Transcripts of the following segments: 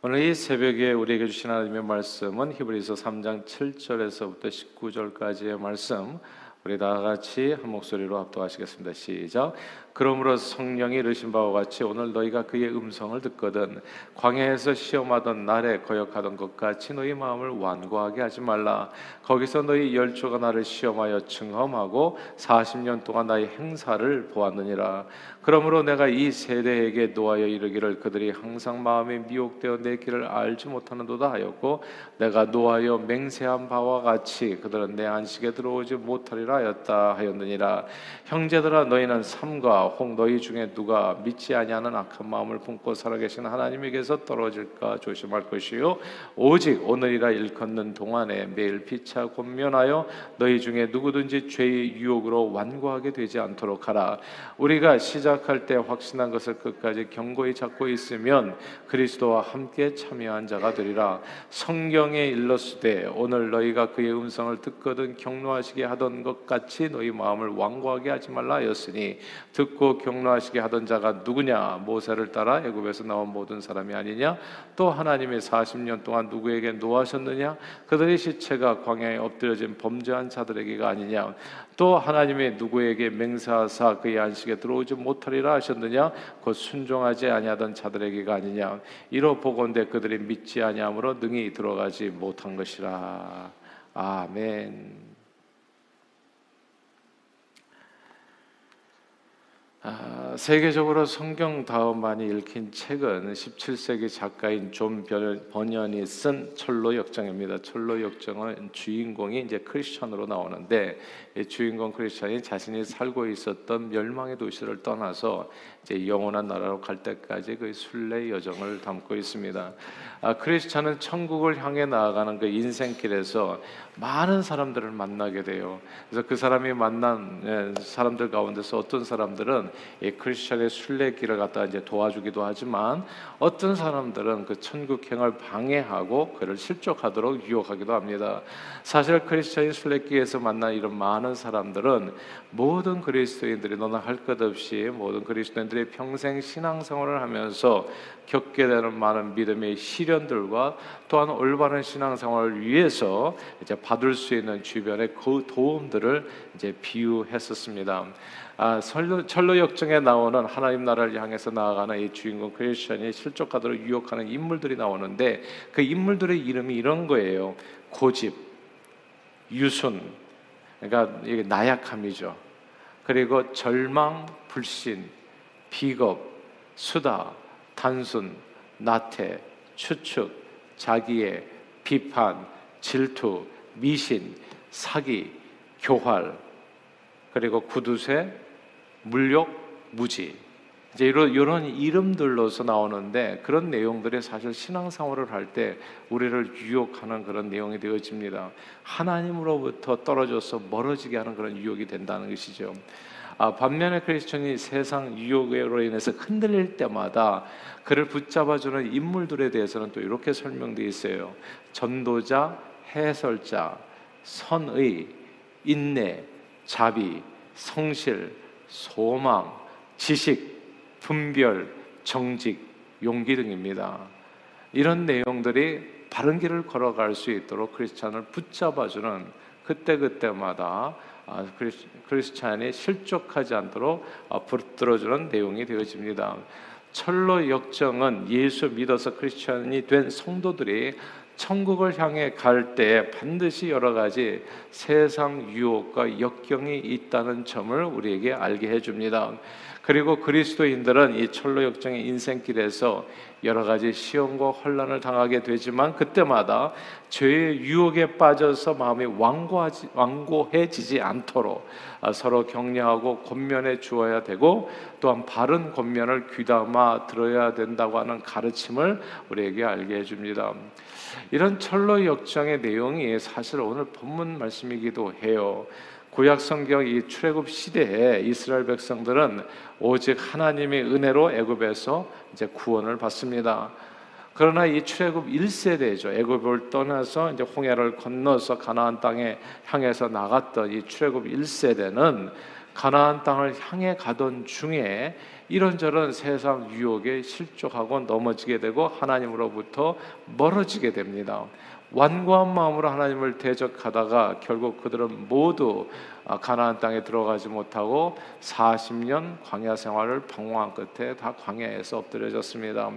오늘 이 새벽에 우리에게 주신 하나님의 말씀은 히브리서 3장 7절에서부터 19절까지의 말씀 우리 다 같이 한 목소리로 합독하시겠습니다. 시작. 그러므로 성령이 이르신 바와 같이 오늘 너희가 그의 음성을 듣거든 광야에서 시험하던 날에 거역하던 것 같이 너희 마음을 완고하게 하지 말라. 거기서 너희 열조가 나를 시험하여 증험하고 40년 동안 나의 행사를 보았느니라. 그러므로 내가 이 세대에게 노하여 이르기를 그들이 항상 마음에 미혹되어 내 길을 알지 못하는도다 하였고 내가 노하여 맹세한 바와 같이 그들은 내 안식에 들어오지 못하리라 하였다 하였느니라. 형제들아 너희는 삼과 혹 너희 중에 누가 믿지 아니하는 악한 마음을 품고 살아계신 하나님에게서 떨어질까 조심할 것이요. 오직 오늘이라 일컫는 동안에 매일 피차 권면하여 너희 중에 누구든지 죄의 유혹으로 완고하게 되지 않도록 하라. 우리가 시작할 때 확신한 것을 끝까지 경고히 잡고 있으면 그리스도와 함께 참여한 자가 되리라. 성경에 일렀으되 오늘 너희가 그의 음성을 듣거든 경노하시게 하던 것 같이 너희 마음을 완고하게 하지 말라 하였으니 듣고 듣고 경로하시게 하던 자가 누구냐? 모세를 따라 애굽에서 나온 모든 사람이 아니냐? 또 하나님의 40년 동안 누구에게 노하셨느냐? 그들의 시체가 광야에 엎드려진 범죄한 자들에게가 아니냐? 또 하나님의 누구에게 맹세하사 그의 안식에 들어오지 못하리라 하셨느냐? 곧 순종하지 아니하던 자들에게가 아니냐? 이로 보건대 그들이 믿지 아니함으로 능히 들어가지 못한 것이라. 아멘. 아, 세계적으로 성경 다음 많이 읽힌 책은 17세기 작가인 존 번연이 쓴 천로 역정입니다. 천로 역정은 주인공이 이제 크리스천으로 나오는데 주인공 크리스천이 자신이 살고 있었던 멸망의 도시를 떠나서 이제 영원한 나라로 갈 때까지 그 순례 여정을 담고 있습니다. 아, 크리스천은 천국을 향해 나아가는 그 인생길에서 많은 사람들을 만나게 돼요. 그래서 그 사람이 만난 예, 사람들 가운데서 어떤 사람들은 이 크리스천의 순례길을 갖다 이제 도와주기도 하지만 어떤 사람들은 그 천국행을 방해하고 그를 실족하도록 유혹하기도 합니다. 사실 크리스천의 순례길에서 만난 이런 많은 사람들은 모든 그리스도인들이 너나 할 것 없이 모든 그리스도인들이 평생 신앙생활을 하면서 겪게 되는 많은 믿음의 시련들과 또한 올바른 신앙생활을 위해서 이제 받을 수 있는 주변의 그 도움들을 이제 비유했었습니다. 아, 철로 역정에 나오는 하나님 나라를 향해서 나아가는 이 주인공 크리스천이 실족하도록 유혹하는 인물들이 나오는데 그 인물들의 이름이 이런 거예요. 고집, 유순, 그러니까 이게 나약함이죠. 그리고 절망, 불신, 비겁, 수다, 단순, 나태, 추측, 자기의 비판, 질투, 미신, 사기, 교활, 그리고 구두쇠, 물욕, 무지. 이제 이런, 이런 이름들로서 나오는데 그런 내용들이 사실 신앙생활을 할 때 우리를 유혹하는 그런 내용이 되어집니다. 하나님으로부터 떨어져서 멀어지게 하는 그런 유혹이 된다는 것이죠. 아, 반면에 크리스천이 세상 유혹으로 인해서 흔들릴 때마다 그를 붙잡아주는 인물들에 대해서는 또 이렇게 설명되어 있어요. 전도자, 해설자, 선의, 인내, 자비, 성실, 소망, 지식, 분별, 정직, 용기 등입니다. 이런 내용들이 바른 길을 걸어갈 수 있도록 크리스찬을 붙잡아주는 그때그때마다 아, 크리스찬이 실족하지 않도록 아, 붙들어주는 내용이 되어집니다. 철로 역정은 예수 믿어서 크리스찬이 된 성도들이 천국을 향해 갈 때 반드시 여러 가지 세상 유혹과 역경이 있다는 점을 우리에게 알게 해줍니다. 그리고 그리스도인들은 이 철로 역정의 인생길에서 여러 가지 시험과 혼란을 당하게 되지만 그때마다 죄의 유혹에 빠져서 마음이 완고하지, 완고해지지 않도록 아, 서로 격려하고 권면해 주어야 되고 또한 바른 권면을 귀담아 들어야 된다고 하는 가르침을 우리에게 알게 해줍니다. 이런 철로 역정의 내용이 사실 오늘 본문 말씀이기도 해요. 구약 성경 이 출애굽 시대에 이스라엘 백성들은 오직 하나님의 은혜로 애굽에서 이제 구원을 받습니다. 그러나 이 출애굽 1세대죠. 애굽을 떠나서 이제 홍해를 건너서 가나안 땅에 향해서 나갔던 이 출애굽 1세대는 가나안 땅을 향해 가던 중에 이런저런 세상 유혹에 실족하고 넘어지게 되고 하나님으로부터 멀어지게 됩니다. 완고한 마음으로 하나님을 대적하다가 결국 그들은 모두 아, 가나안 땅에 들어가지 못하고 40년 광야 생활을 방황한 끝에 다 광야에서 엎드려졌습니다.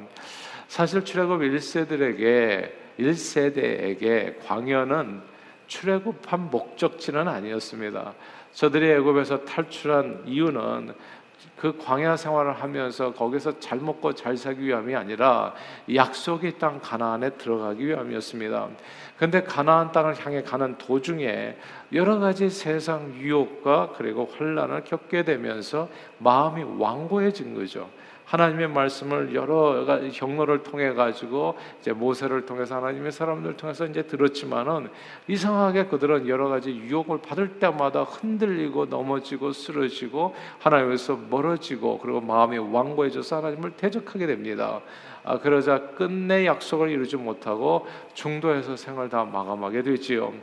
사실 출애굽 1세들에게 1세대에게 광야는 출애굽한 목적지는 아니었습니다. 저들이 애굽에서 탈출한 이유는 그 광야 생활을 하면서 거기서 잘 먹고 잘 살기 위함이 아니라 약속의 땅 가나안에 들어가기 위함이었습니다. 근데 가나안 땅을 향해 가는 도중에 여러 가지 세상 유혹과 그리고 환란을 겪게 되면서 마음이 완고해진 거죠. 하나님의 말씀을 여러 경로를 통해 가지고 이제 모세를 통해서 하나님의 사람들 통해서 이제 들었지만은 이상하게 그들은 여러 가지 유혹을 받을 때마다 흔들리고 넘어지고 쓰러지고 하나님에서 멀어지고 그리고 마음이 완고해져서 하나님을 대적하게 됩니다. 아, 그러자 끝내 약속을 이루지 못하고 중도에서 생을 다 마감하게 되지요.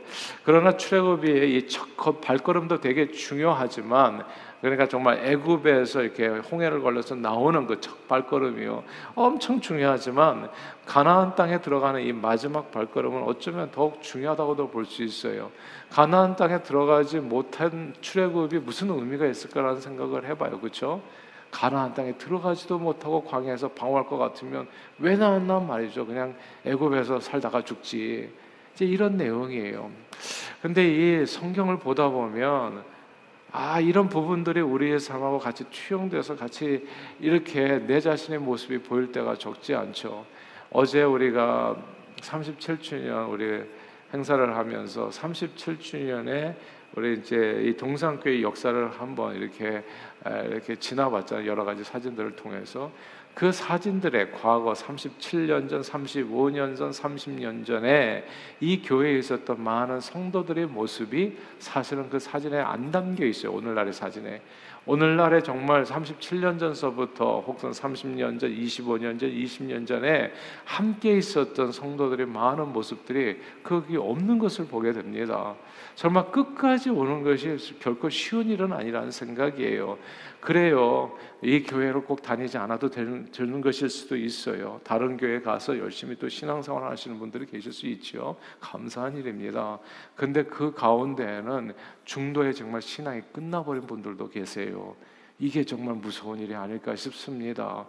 그러나 출애굽이 이 첫 발걸음도 되게 중요하지만 그러니까 정말 애굽에서 이렇게 홍해를 걸려서 나오는 그 첫 발걸음이요. 엄청 중요하지만 가나안 땅에 들어가는 이 마지막 발걸음은 어쩌면 더욱 중요하다고도 볼 수 있어요. 가나안 땅에 들어가지 못한 출애굽이 무슨 의미가 있을까라는 생각을 해 봐요. 그렇죠? 가나안 땅에 들어가지도 못하고 광야에서 방황할 것 같으면 왜 나왔나 말이죠. 그냥 애굽에서 살다가 죽지. 이제 이런 내용이에요. 근데 이 성경을 보다 보면 아, 이런 부분들이 우리의 삶하고 같이 투영돼서 같이 이렇게 내 자신의 모습이 보일 때가 적지 않죠. 어제 우리가 37주년 우리 행사를 하면서 37주년에 우리 이제 이 동산교회 역사를 한번 이렇게 이렇게 지나봤잖아요. 여러 가지 사진들을 통해서 그 사진들의 과거 37년 전, 35년 전, 30년 전에 이 교회에 있었던 많은 성도들의 모습이 사실은 그 사진에 안 담겨 있어요. 오늘날의 사진에. 오늘날에 정말 37년 전서부터 혹은 30년 전, 25년 전, 20년 전에 함께 있었던 성도들의 많은 모습들이 거기 없는 것을 보게 됩니다. 정말 끝까지 오는 것이 결코 쉬운 일은 아니라는 생각이에요. 그래요. 이 교회를 꼭 다니지 않아도 되는, 되는 것일 수도 있어요. 다른 교회 가서 열심히 또 신앙생활 하시는 분들이 계실 수 있죠. 감사한 일입니다. 근데 그 가운데에는 중도에 정말 신앙이 끝나버린 분들도 계세요. 이게 정말 무서운 일이 아닐까 싶습니다.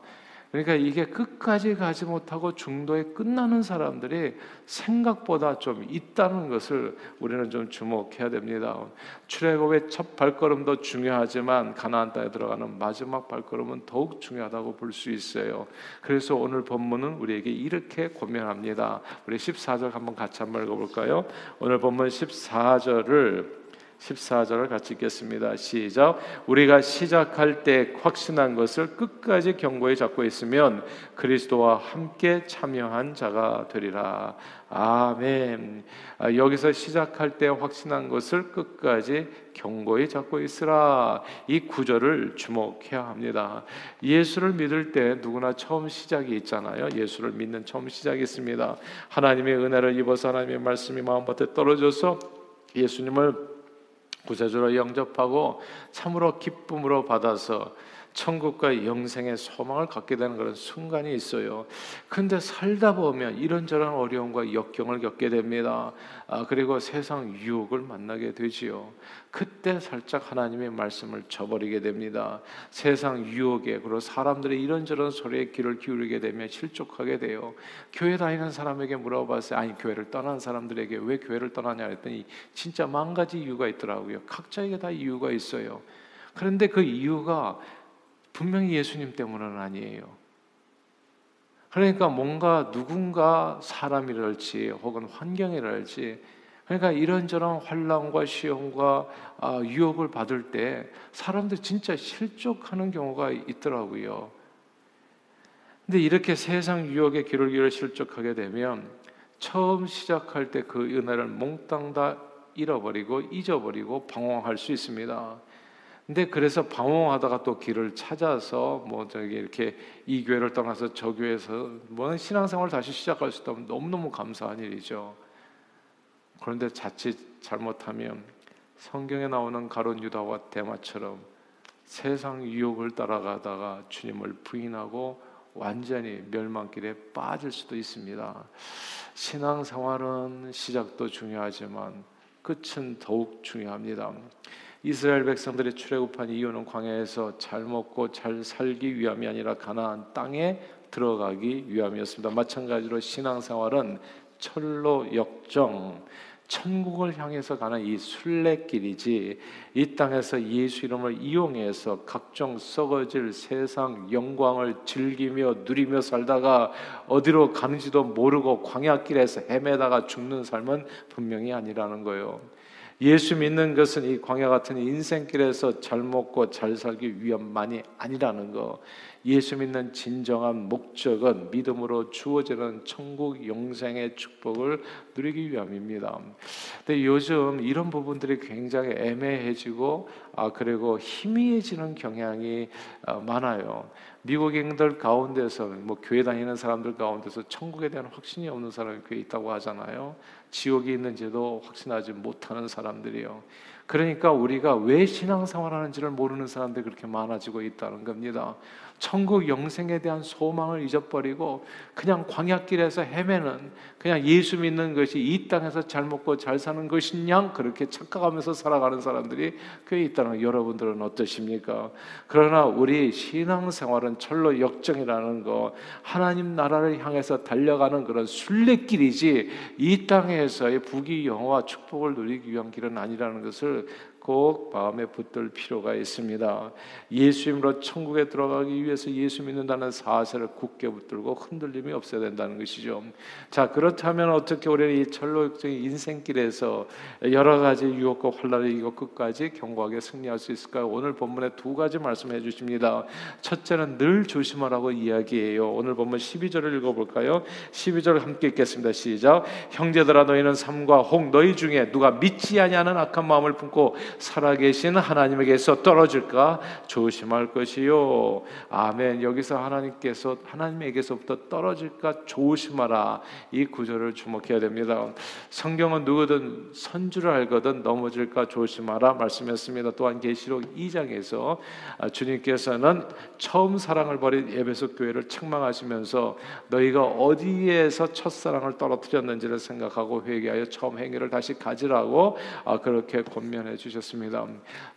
그러니까 이게 끝까지 가지 못하고 중도에 끝나는 사람들이 생각보다 좀 있다는 것을 우리는 좀 주목해야 됩니다. 출애굽의 첫 발걸음도 중요하지만 가나안 땅에 들어가는 마지막 발걸음은 더욱 중요하다고 볼 수 있어요. 그래서 오늘 본문은 우리에게 이렇게 고면합니다. 우리 14절 한번 같이 한번 읽어 볼까요? 오늘 본문 14절을 14절을 같이 읽겠습니다. 시작. 우리가 시작할 때 확신한 것을 끝까지 경고에 잡고 있으면 그리스도와 함께 참여한 자가 되리라. 아멘. 아, 여기서 시작할 때 확신한 것을 끝까지 경고에 잡고 있으라. 이 구절을 주목해야 합니다. 예수를 믿을 때 누구나 처음 시작이 있잖아요. 예수를 믿는 처음 시작이 있습니다. 하나님의 은혜를 입어서 하나님의 말씀이 마음밭에 떨어져서 예수님을 구세주로 영접하고 참으로 기쁨으로 받아서 천국과 영생의 소망을 갖게 되는 그런 순간이 있어요. 근데 살다 보면 이런저런 어려움과 역경을 겪게 됩니다. 아, 그리고 세상 유혹을 만나게 되지요. 그때 살짝 하나님의 말씀을 저버리게 됩니다. 세상 유혹에 그리고 사람들의 이런저런 소리에 귀를 기울이게 되면 실족하게 돼요. 교회 다니는 사람에게 물어봤어요. 아니 교회를 떠난 사람들에게 왜 교회를 떠나냐 했더니 진짜 만 가지 이유가 있더라고요. 각자에게 다 이유가 있어요. 그런데 그 이유가 분명히 예수님 때문은 아니에요. 그러니까 뭔가 누군가 사람이랄지 혹은 환경이랄지 그러니까 이런저런 환란과 시험과 아, 유혹을 받을 때 사람들 진짜 실족하는 경우가 있더라고요. 근데 이렇게 세상 유혹의 기울기를 실족하게 되면 처음 시작할 때 그 은혜를 몽땅 다 잃어버리고 잊어버리고 방황할 수 있습니다. 근데 그래서 방황하다가 또 길을 찾아서 뭐 저기 이렇게 이 교회를 떠나서 저 교회에서 뭐 신앙생활 다시 시작할 수 있다면 너무너무 감사한 일이죠. 그런데 자칫 잘못하면 성경에 나오는 가론 유다와 대마처럼 세상 유혹을 따라가다가 주님을 부인하고 완전히 멸망길에 빠질 수도 있습니다. 신앙생활은 시작도 중요하지만 끝은 더욱 중요합니다. 이스라엘 백성들이 출애굽한 이유는 광야에서 잘 먹고 잘 살기 위함이 아니라 가나안 땅에 들어가기 위함이었습니다. 마찬가지로 신앙생활은 철로 역정 천국을 향해서 가는 이 순례길이지 이 땅에서 예수 이름을 이용해서 각종 썩어질 세상 영광을 즐기며 누리며 살다가 어디로 가는지도 모르고 광야길에서 헤매다가 죽는 삶은 분명히 아니라는 거예요. 예수 믿는 것은 이 광야 같은 인생길에서 잘 먹고 잘 살기 위함만이 아니라는 거. 예수 믿는 진정한 목적은 믿음으로 주어지는 천국 영생의 축복을 누리기 위함입니다. 근데 요즘 이런 부분들이 굉장히 애매해지고 아 그리고 희미해지는 경향이 어, 많아요. 미국인들 가운데서 뭐 교회 다니는 사람들 가운데서 천국에 대한 확신이 없는 사람이 꽤 있다고 하잖아요. 지옥이 있는지도 확신하지 못하는 사람들이요. 그러니까 우리가 왜 신앙생활 하는지를 모르는 사람들이 그렇게 많아지고 있다는 겁니다. 천국 영생에 대한 소망을 잊어버리고 그냥 광야길에서 헤매는 그냥 예수 믿는 것이 이 땅에서 잘 먹고 잘 사는 것이냐 그렇게 착각하면서 살아가는 사람들이 꽤 있다는 여러분들은 어떠십니까? 그러나 우리 신앙생활은 철로 역정이라는 거 하나님 나라를 향해서 달려가는 그런 순례길이지 이 땅에서의 부귀 영화와 축복을 누리기 위한 길은 아니라는 것을 Luke. 꼭 마음에 붙들 필요가 있습니다. 예수님으로 천국에 들어가기 위해서 예수 믿는다는 사실을 굳게 붙들고 흔들림이 없어야 된다는 것이죠. 자 그렇다면 어떻게 우리는 이 철로적인 인생길에서 여러 가지 유혹과 환란을 이고 끝까지 견고하게 승리할 수 있을까요? 오늘 본문에 두 가지 말씀해 주십니다. 첫째는 늘 조심하라고 이야기해요. 오늘 본문 12절을 읽어볼까요? 12절 함께 읽겠습니다. 시작. 형제들아 너희는 삼과 홍 너희 중에 누가 믿지 아니하는 악한 마음을 품고 살아계신 하나님에게서 떨어질까 조심할 것이요. 아멘. 여기서 하나님께서 하나님에게서부터 떨어질까 조심하라. 이 구절을 주목해야 됩니다. 성경은 누구든 선주를 알거든 넘어질까 조심하라 말씀했습니다. 또한 계시록 2장에서 주님께서는 처음 사랑을 버린 에베소 교회를 책망하시면서 너희가 어디에서 첫사랑을 떨어뜨렸는지를 생각하고 회개하여 처음 행위를 다시 가지라고 그렇게 권면해 주셨습니다. 주셨습니다.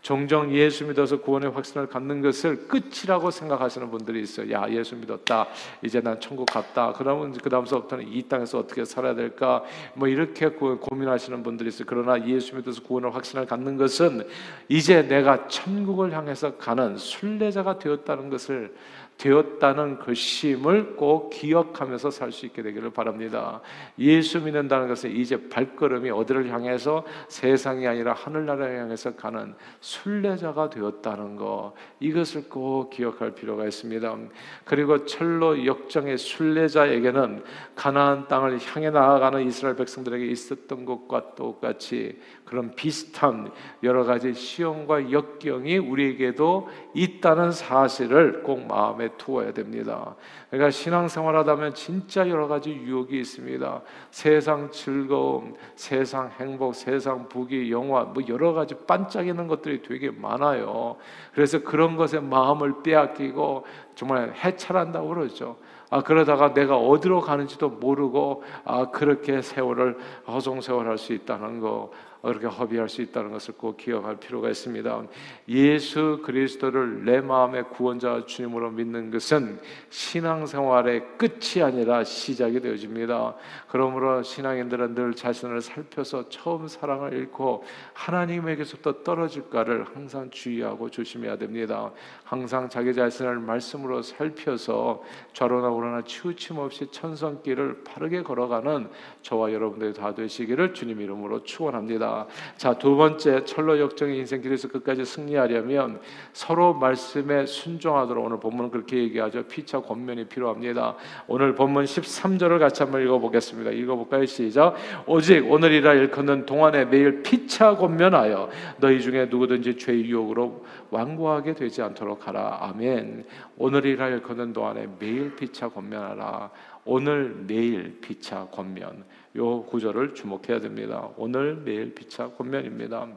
종종 예수 믿어서 구원의 확신을 갖는 것을 끝이라고 생각하시는 분들이 있어요. 야, 예수 믿었다. 이제 난 천국 갔다. 그러면 그 다음서부터는 이 땅에서 어떻게 살아야 될까? 뭐 이렇게 고민하시는 분들이 있어요. 그러나 예수 믿어서 구원의 확신을 갖는 것은 이제 내가 천국을 향해서 가는 순례자가 되었다는 것을 되었다는 것임을 꼭 기억하면서 살 수 있게 되기를 바랍니다. 예수 믿는다는 것은 이제 발걸음이 어디를 향해서 세상이 아니라 하늘나라를 향해서 가는 순례자가 되었다는 것 이것을 꼭 기억할 필요가 있습니다. 그리고 철로 역정의 순례자에게는 가나안 땅을 향해 나아가는 이스라엘 백성들에게 있었던 것과 똑같이 그런 비슷한 여러 가지 시험과 역경이 우리에게도 있다는 사실을 꼭 마음에 두어야 됩니다. 그러니까 신앙생활 하다면 진짜 여러 가지 유혹이 있습니다. 세상 즐거움, 세상 행복, 세상 부귀, 영화, 뭐 여러 가지 반짝이는 것들이 되게 많아요. 그래서 그런 것에 마음을 빼앗기고 정말 해찰한다고 그러죠. 아, 그러다가 내가 어디로 가는지도 모르고 아, 그렇게 세월을 허송세월할 수 있다는 거 그렇게 허비할 수 있다는 것을 꼭 기억할 필요가 있습니다. 예수 그리스도를 내 마음의 구원자 주님으로 믿는 것은 신앙생활의 끝이 아니라 시작이 되어집니다. 그러므로 신앙인들은 늘 자신을 살펴서 처음 사랑을 잃고 하나님에게서부터 떨어질까를 항상 주의하고 조심해야 됩니다. 항상 자기 자신을 말씀으로 살펴서 좌로나 우로나 치우침 없이 천성길을 바르게 걸어가는 저와 여러분들이 다 되시기를 주님 이름으로 축원합니다. 자, 두 번째 철로 역정의 인생길에서 끝까지 승리하려면 서로 말씀에 순종하도록 오늘 본문은 그렇게 얘기하죠. 피차 권면이 필요합니다. 오늘 본문 13절을 같이 한번 읽어 보겠습니다. 읽어 볼까요? 시작. 오직 오늘이라 일컫는 동안에 매일 피차 권면하여 너희 중에 누구든지 죄의 유혹으로 완고하게 되지 않도록 하라. 아멘. 오늘이라 일컫는 동안에 매일 피차 권면하라. 오늘 매일 피차 권면. 요 구절을 주목해야 됩니다. 오늘 매일 피차 권면입니다.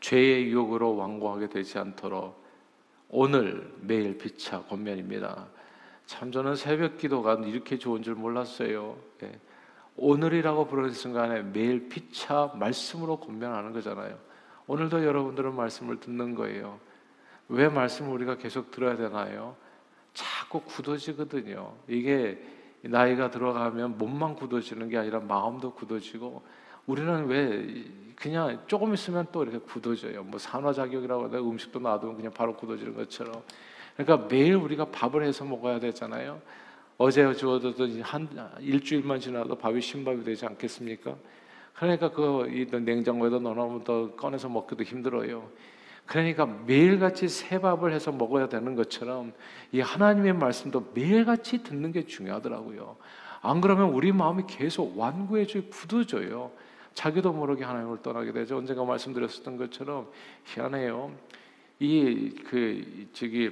죄의 유혹으로 완고하게 되지 않도록 오늘 매일 피차 권면입니다. 참 저는 새벽 기도가 이렇게 좋은 줄 몰랐어요. 예. 오늘이라고 부르는 순간에 매일 피차 말씀으로 권면하는 거잖아요. 오늘도 여러분들은 말씀을 듣는 거예요. 왜 말씀을 우리가 계속 들어야 되나요? 자꾸 굳어지거든요. 이게 나이가 들어가면 몸만 굳어지는 게 아니라 마음도 굳어지고 우리는 왜 그냥 조금 있으면 또 이렇게 굳어져요. 뭐 산화 작용이라고 하다 음식도 놔두면 그냥 바로 굳어지는 것처럼. 그러니까 매일 우리가 밥을 해서 먹어야 되잖아요. 어제 주어졌던 한 일주일만 지나도 밥이 신밥이 되지 않겠습니까? 그러니까 그 냉장고에다 넣어놓으면 더 꺼내서 먹기도 힘들어요. 그러니까 매일같이 새 밥을 해서 먹어야 되는 것처럼 이 하나님의 말씀도 매일같이 듣는 게 중요하더라고요. 안 그러면 우리 마음이 계속 완고해져 굳어져요. 자기도 모르게 하나님을 떠나게 되죠. 언젠가 말씀드렸었던 것처럼 희한해요. 이 그 저기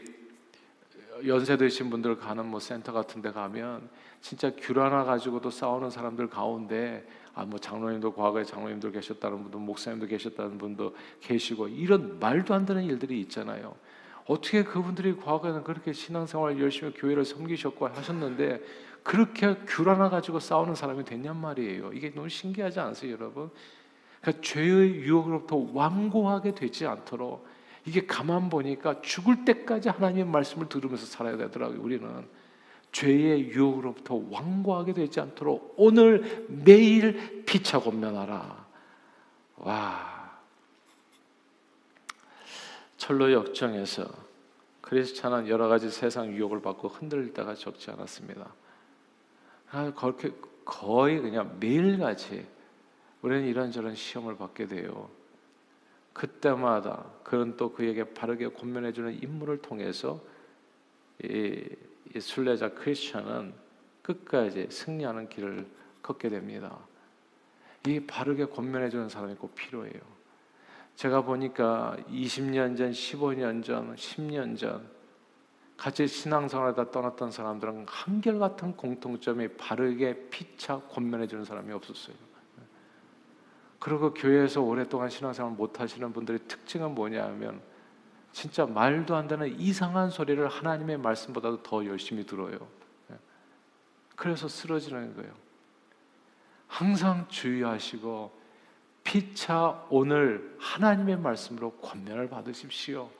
연세 드신 분들 가는 뭐 센터 같은 데 가면 진짜 귤 하나 가지고도 싸우는 사람들 가운데 아 뭐 장로님도 과거에 장로님도 계셨다는 분도 목사님도 계셨다는 분도 계시고 이런 말도 안 되는 일들이 있잖아요. 어떻게 그분들이 과거에는 그렇게 신앙생활 열심히 교회를 섬기셨고 하셨는데 그렇게 귤 하나 가지고 싸우는 사람이 됐냔 말이에요. 이게 너무 신기하지 않으세요, 여러분? 그러니까 죄의 유혹으로부터 완고하게 되지 않도록 이게 가만 보니까 죽을 때까지 하나님의 말씀을 들으면서 살아야 되더라고요. 우리는 죄의 유혹으로부터 완고하게 되지 않도록 오늘 매일 피차 권면하라. 와. 철로 역정에서 크리스찬은 여러 가지 세상 유혹을 받고 흔들릴 때가 적지 않았습니다. 아, 그렇게 거의 그냥 매일같이 우리는 이런저런 시험을 받게 돼요. 그때마다 그는 또 그에게 바르게 권면해주는 인물을 통해서 이, 이 순례자 크리스천은 끝까지 승리하는 길을 걷게 됩니다. 이 바르게 권면해 주는 사람이 꼭 필요해요. 제가 보니까 20년 전, 15년 전, 10년 전 같이 신앙생활에다 떠났던 사람들은 한결같은 공통점이 바르게 피차 권면해 주는 사람이 없었어요. 그리고 교회에서 오랫동안 신앙생활 못 하시는 분들의 특징은 뭐냐면 진짜 말도 안 되는 이상한 소리를 하나님의 말씀보다도 더 열심히 들어요. 그래서 쓰러지는 거예요. 항상 주의하시고 피차 오늘 하나님의 말씀으로 권면을 받으십시오.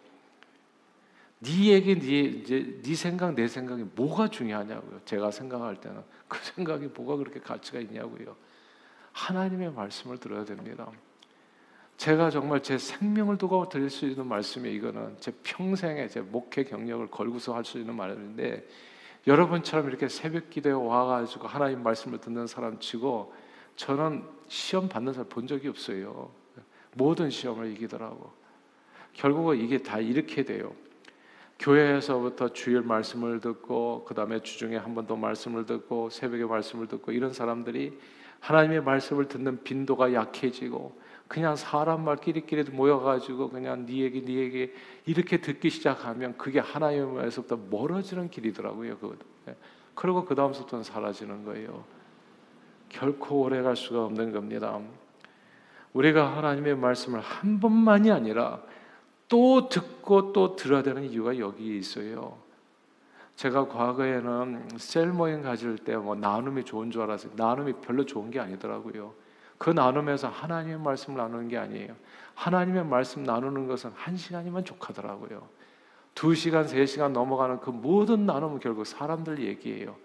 네 얘기, 네 이제 네 생각, 내 생각이 뭐가 중요하냐고요. 제가 생각할 때는 그 생각이 뭐가 그렇게 가치가 있냐고요. 하나님의 말씀을 들어야 됩니다. 제가 정말 제 생명을 두고 드릴 수 있는 말씀이 이거는 제 평생의 제 목회 경력을 걸고서 할 수 있는 말인데 여러분처럼 이렇게 새벽 기도에 와가지고 하나님 말씀을 듣는 사람 치고 저는 시험 받는 사람 본 적이 없어요. 모든 시험을 이기더라고. 결국은 이게 다 이렇게 돼요. 교회에서부터 주일 말씀을 듣고 그 다음에 주중에 한 번 더 말씀을 듣고 새벽에 말씀을 듣고 이런 사람들이 하나님의 말씀을 듣는 빈도가 약해지고 그냥 사람 말끼리끼리 모여가지고 그냥 네 얘기 네 얘기 이렇게 듣기 시작하면 그게 하나님의 말에서부터 멀어지는 길이더라고요. 그 그리고 그 다음부터는 사라지는 거예요. 결코 오래 갈 수가 없는 겁니다. 우리가 하나님의 말씀을 한 번만이 아니라 또 듣고 또 들어야 되는 이유가 여기 있어요. 제가 과거에는 셀 모임 가질 때 뭐 나눔이 좋은 줄 알았어요. 나눔이 별로 좋은 게 아니더라고요. 그 나눔에서 하나님의 말씀을 나누는 게 아니에요. 하나님의 말씀 나누는 것은 한 시간이면 족하더라고요. 두 시간, 세 시간 넘어가는 그 모든 나눔은 결국 사람들 얘기예요.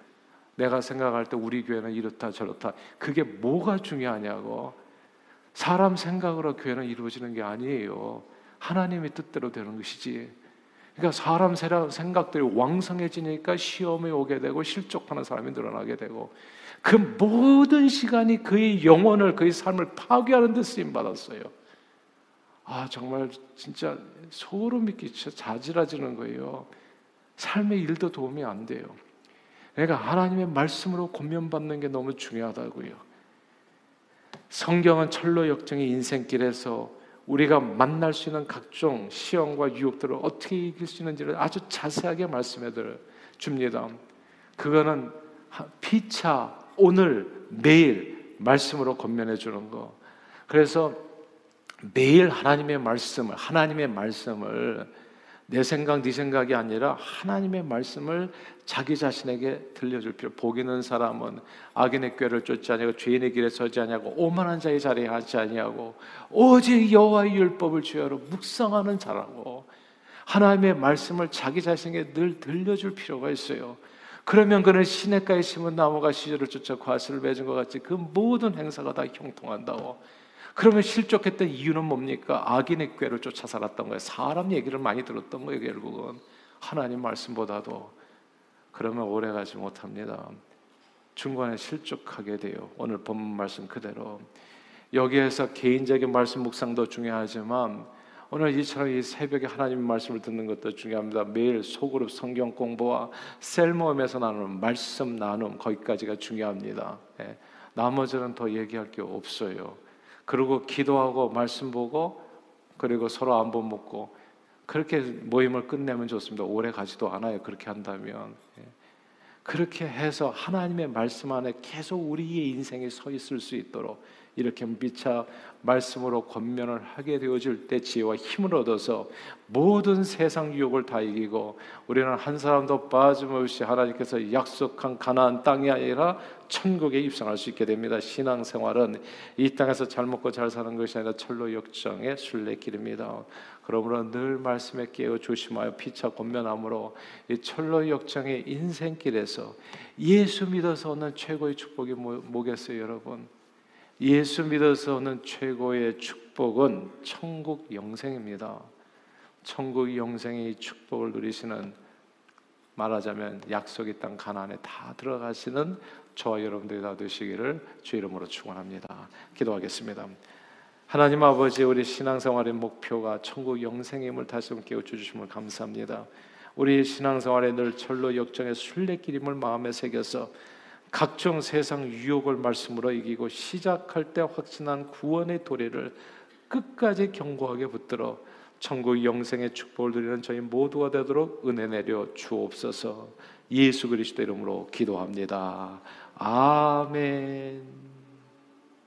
내가 생각할 때 우리 교회는 이렇다 저렇다. 그게 뭐가 중요하냐고. 사람 생각으로 교회는 이루어지는 게 아니에요. 하나님의 뜻대로 되는 것이지. 그러니까 사람 생각들이 왕성해지니까 시험에 오게 되고 실족하는 사람이 늘어나게 되고 그 모든 시간이 그의 영혼을 그의 삶을 파괴하는 데 쓰임 받았어요. 아 정말 진짜 소름이 끼쳐 자지러지는 거예요. 삶의 일도 도움이 안 돼요. 그러니까 하나님의 말씀으로 권면받는 게 너무 중요하다고요. 성경은 철로 역정의 인생길에서 우리가 만날 수 있는 각종 시험과 유혹들을 어떻게 이길 수 있는지를 아주 자세하게 말씀해 줍니다. 그거는 피차 오늘 매일 말씀으로 권면해 주는 거. 그래서 매일 하나님의 말씀을 하나님의 말씀을 내 생각, 네 생각이 아니라 하나님의 말씀을 자기 자신에게 들려줄 필요. 복 있는 사람은 악인의 꾀를 쫓지 아니하고 죄인의 길에 서지 아니하고 오만한 자의 자리에 앉지 아니하고 오직 여호와의 율법을 주야로 묵상하는 자라고 하나님의 말씀을 자기 자신에게 늘 들려줄 필요가 있어요. 그러면 그는 시냇가에 심은 나무가 시절을 쫓아 과실을 맺은 것 같이 그 모든 행사가 다 형통한다고. 그러면 실족했던 이유는 뭡니까? 악인의 꾀를 쫓아 살았던 거예요. 사람 얘기를 많이 들었던 거예요, 결국은. 하나님 말씀보다도. 그러면 오래 가지 못합니다. 중간에 실족하게 돼요. 오늘 본문 말씀 그대로. 여기에서 개인적인 말씀 묵상도 중요하지만 오늘 이처럼 이 새벽에 하나님 말씀을 듣는 것도 중요합니다. 매일 소그룹 성경 공부와 셀 모임에서 나누는 말씀 나눔 거기까지가 중요합니다. 예. 나머지는 더 얘기할 게 없어요. 그리고 기도하고 말씀 보고 그리고 서로 안보 묻고 그렇게 모임을 끝내면 좋습니다. 오래 가지도 않아요. 그렇게 한다면. 예. 그렇게 해서 하나님의 말씀 안에 계속 우리의 인생이 서 있을 수 있도록 이렇게 미차 말씀으로 권면을 하게 되어질 때 지혜와 힘을 얻어서 모든 세상 유혹을 다 이기고 우리는 한 사람도 빠짐없이 하나님께서 약속한 가나안 땅이 아니라 천국에 입성할 수 있게 됩니다. 신앙생활은 이 땅에서 잘 먹고 잘 사는 것이 아니라 철로 역정의 순례길입니다. 그러므로 늘 말씀에 깨어 조심하여 피차 권면함으로 이 철로 역정의 인생길에서 예수 믿어서 얻는 최고의 축복이 뭐, 뭐겠어요, 여러분? 예수 믿어서 얻는 최고의 축복은 천국 영생입니다. 천국 영생의 축복을 누리시는 말하자면 약속의 땅 가나안에 다 들어가시는 저와 여러분들이 다 되시기를 주 이름으로 축원합니다. 기도하겠습니다. 하나님 아버지 우리 신앙생활의 목표가 천국 영생임을 다시 한번 깨워 주심을 감사합니다. 우리 신앙생활에 늘 철로 역정의 순례길임을 마음에 새겨서 각종 세상 유혹을 말씀으로 이기고 시작할 때 확신한 구원의 도리를 끝까지 견고하게 붙들어 천국 영생의 축복을 누리는 저희 모두가 되도록 은혜 내려 주옵소서. 예수 그리스도 이름으로 기도합니다. 아멘.